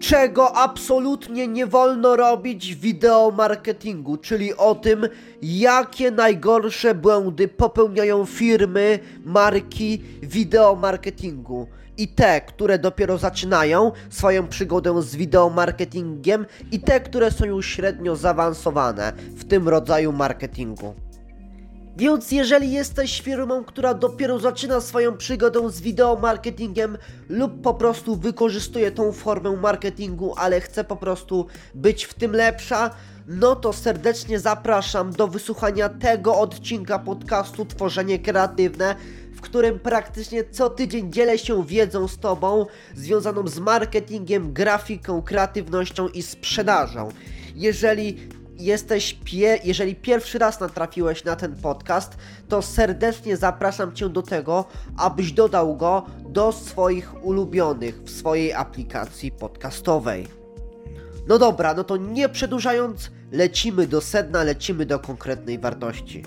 czego absolutnie nie wolno robić w wideo marketingu, czyli o tym, jakie najgorsze błędy popełniają firmy, marki wideo marketingu. I te, które dopiero zaczynają swoją przygodę z wideo marketingiem, i te, które są już średnio zaawansowane w tym rodzaju marketingu. Więc jeżeli jesteś firmą, która dopiero zaczyna swoją przygodę z wideo marketingiem lub po prostu wykorzystuje tą formę marketingu, ale chce po prostu być w tym lepsza, no to serdecznie zapraszam do wysłuchania tego odcinka podcastu Tworzenie Kreatywne, w którym praktycznie co tydzień dzielę się wiedzą z Tobą związaną z marketingiem, grafiką, kreatywnością i sprzedażą. Jeżeli jesteś pie jeżeli pierwszy raz natrafiłeś na ten podcast, to serdecznie zapraszam Cię do tego, abyś dodał go do swoich ulubionych w swojej aplikacji podcastowej. No dobra, no to nie przedłużając, lecimy do sedna, lecimy do konkretnej wartości.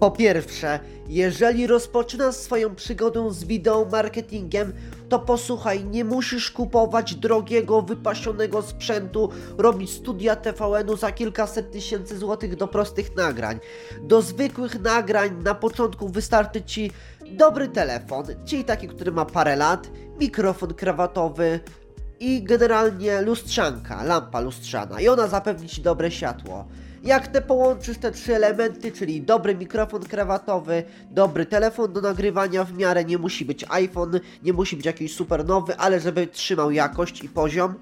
Po pierwsze, jeżeli rozpoczynasz swoją przygodę z wideo marketingiem, to posłuchaj, nie musisz kupować drogiego, wypasionego sprzętu, robić studia TVN-u za kilkaset tysięcy złotych do prostych nagrań. Do zwykłych nagrań na początku wystarczy Ci dobry telefon, czyli taki, który ma parę lat, mikrofon krawatowy, i generalnie lustrzanka, lampa lustrzana i ona zapewni Ci dobre światło. Jak te połączysz te trzy elementy, czyli dobry mikrofon krawatowy, dobry telefon do nagrywania w miarę, nie musi być iPhone, nie musi być jakiś super nowy, ale żeby trzymał jakość i poziom,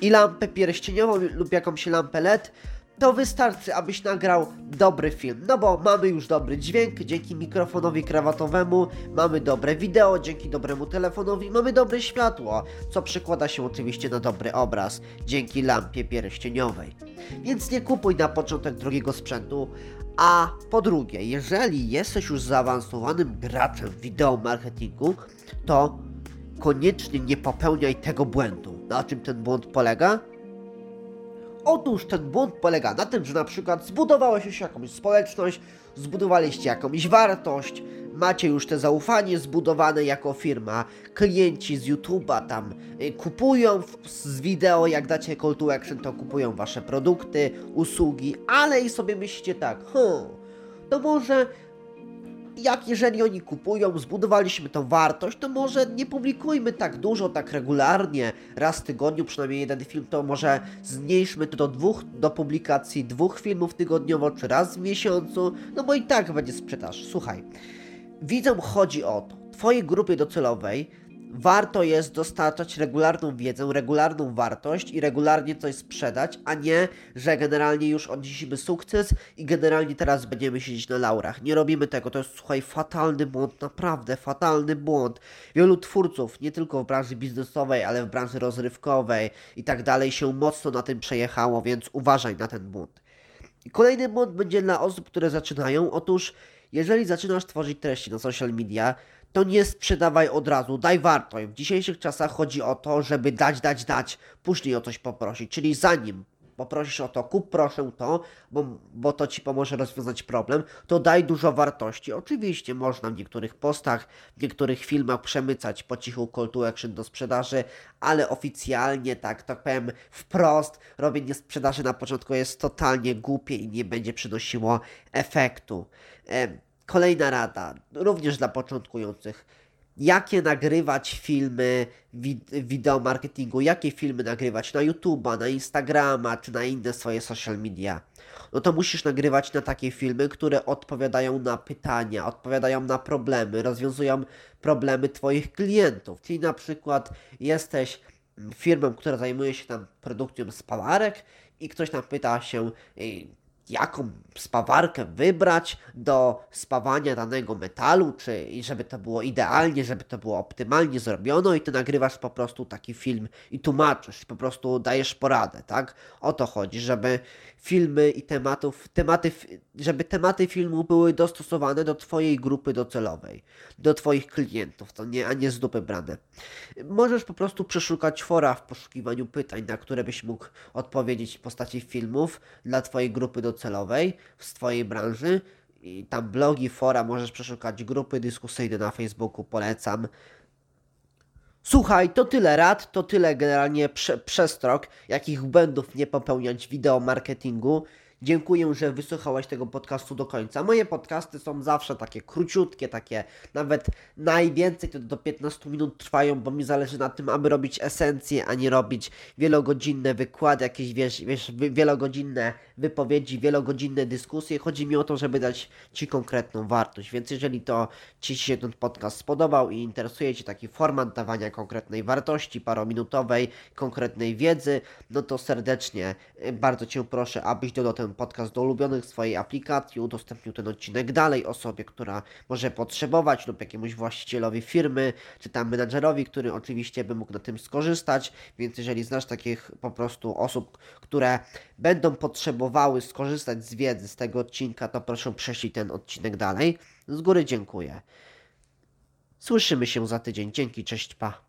i lampę pierścieniową lub jakąś lampę LED, to wystarczy, abyś nagrał dobry film. No bo mamy już dobry dźwięk dzięki mikrofonowi krawatowemu, mamy dobre wideo dzięki dobremu telefonowi, mamy dobre światło, co przekłada się oczywiście na dobry obraz dzięki lampie pierścieniowej. Więc nie kupuj na początek drogiego sprzętu. A po drugie, jeżeli jesteś już zaawansowanym graczem wideo marketingu, to koniecznie nie popełniaj tego błędu. Na czym ten błąd polega? Otóż ten błąd polega na tym, że na przykład zbudowałeś już jakąś społeczność, zbudowaliście jakąś wartość, macie już te zaufanie zbudowane jako firma, klienci z YouTube'a tam y, kupują z wideo, jak dacie call to action, to kupują wasze produkty, usługi, ale i sobie myślicie tak, hmm, to może jak jeżeli oni kupują, zbudowaliśmy tą wartość, to może nie publikujmy tak dużo, tak regularnie, raz w tygodniu, przynajmniej jeden film, to może zmniejszmy to do dwóch, do publikacji dwóch filmów tygodniowo, czy raz w miesiącu, no bo i tak będzie sprzedaż. Słuchaj, widzom chodzi o to, twojej grupie docelowej warto jest dostarczać regularną wiedzę, regularną wartość i regularnie coś sprzedać, a nie, że generalnie już odnieśliśmy sukces i generalnie teraz będziemy siedzieć na laurach. Nie robimy tego, to jest, słuchaj, fatalny błąd, naprawdę fatalny błąd. Wielu twórców, nie tylko w branży biznesowej, ale w branży rozrywkowej i tak dalej, się mocno na tym przejechało, więc uważaj na ten błąd. I kolejny błąd będzie dla osób, które zaczynają. Otóż, jeżeli zaczynasz tworzyć treści na social media, to nie sprzedawaj od razu, daj wartość. W dzisiejszych czasach chodzi o to, żeby dać, dać, dać, później o coś poprosić. Czyli zanim poprosisz o to, kup proszę to, bo, bo to ci pomoże rozwiązać problem, to daj dużo wartości. Oczywiście można w niektórych postach, w niektórych filmach przemycać po cichu call to action do sprzedaży, ale oficjalnie, tak, tak powiem wprost, robienie sprzedaży na początku jest totalnie głupie i nie będzie przynosiło efektu. Kolejna rada, również dla początkujących. Jakie nagrywać filmy wideo marketingu, jakie filmy nagrywać na YouTube'a, na Instagrama czy na inne swoje social media. No to musisz nagrywać na takie filmy, które odpowiadają na pytania, odpowiadają na problemy, rozwiązują problemy Twoich klientów. Czyli na przykład jesteś firmą, która zajmuje się tam produkcją spawarek i ktoś tam pyta się, jaką spawarkę wybrać do spawania danego metalu, czy żeby to było idealnie, żeby to było optymalnie zrobione i ty nagrywasz po prostu taki film i tłumaczysz, po prostu dajesz poradę, tak? O to chodzi, żeby filmy i tematów, tematy, żeby tematy filmu były dostosowane do twojej grupy docelowej, do twoich klientów, to nie, a nie z dupy brane. Możesz po prostu przeszukać fora w poszukiwaniu pytań, na które byś mógł odpowiedzieć w postaci filmów dla twojej grupy docelowej, z Twojej branży. I tam blogi, fora, możesz przeszukać grupy dyskusyjne na Facebooku, polecam. Słuchaj, to tyle rad, to tyle generalnie prze przestrog, jakich błędów nie popełniać w wideo marketingu. Dziękuję, że wysłuchałeś tego podcastu do końca. Moje podcasty są zawsze takie króciutkie, takie nawet najwięcej to do 15 minut trwają, bo mi zależy na tym, aby robić esencję, a nie robić wielogodzinne wykłady, jakieś wiesz, wiesz, wielogodzinne wypowiedzi, wielogodzinne dyskusje. Chodzi mi o to, żeby dać Ci konkretną wartość. Więc jeżeli to Ci się ten podcast spodobał i interesuje Cię taki format dawania konkretnej wartości, parominutowej, konkretnej wiedzy, no to serdecznie y, bardzo Cię proszę, abyś dodał ten podcast do ulubionych swojej aplikacji, udostępnił ten odcinek dalej osobie, która może potrzebować lub jakiemuś właścicielowi firmy, czy tam menadżerowi, który oczywiście by mógł na tym skorzystać, więc jeżeli znasz takich po prostu osób, które będą potrzebowały skorzystać z wiedzy z tego odcinka, to proszę prześlij ten odcinek dalej. Z góry dziękuję. Słyszymy się za tydzień. Dzięki, cześć, pa.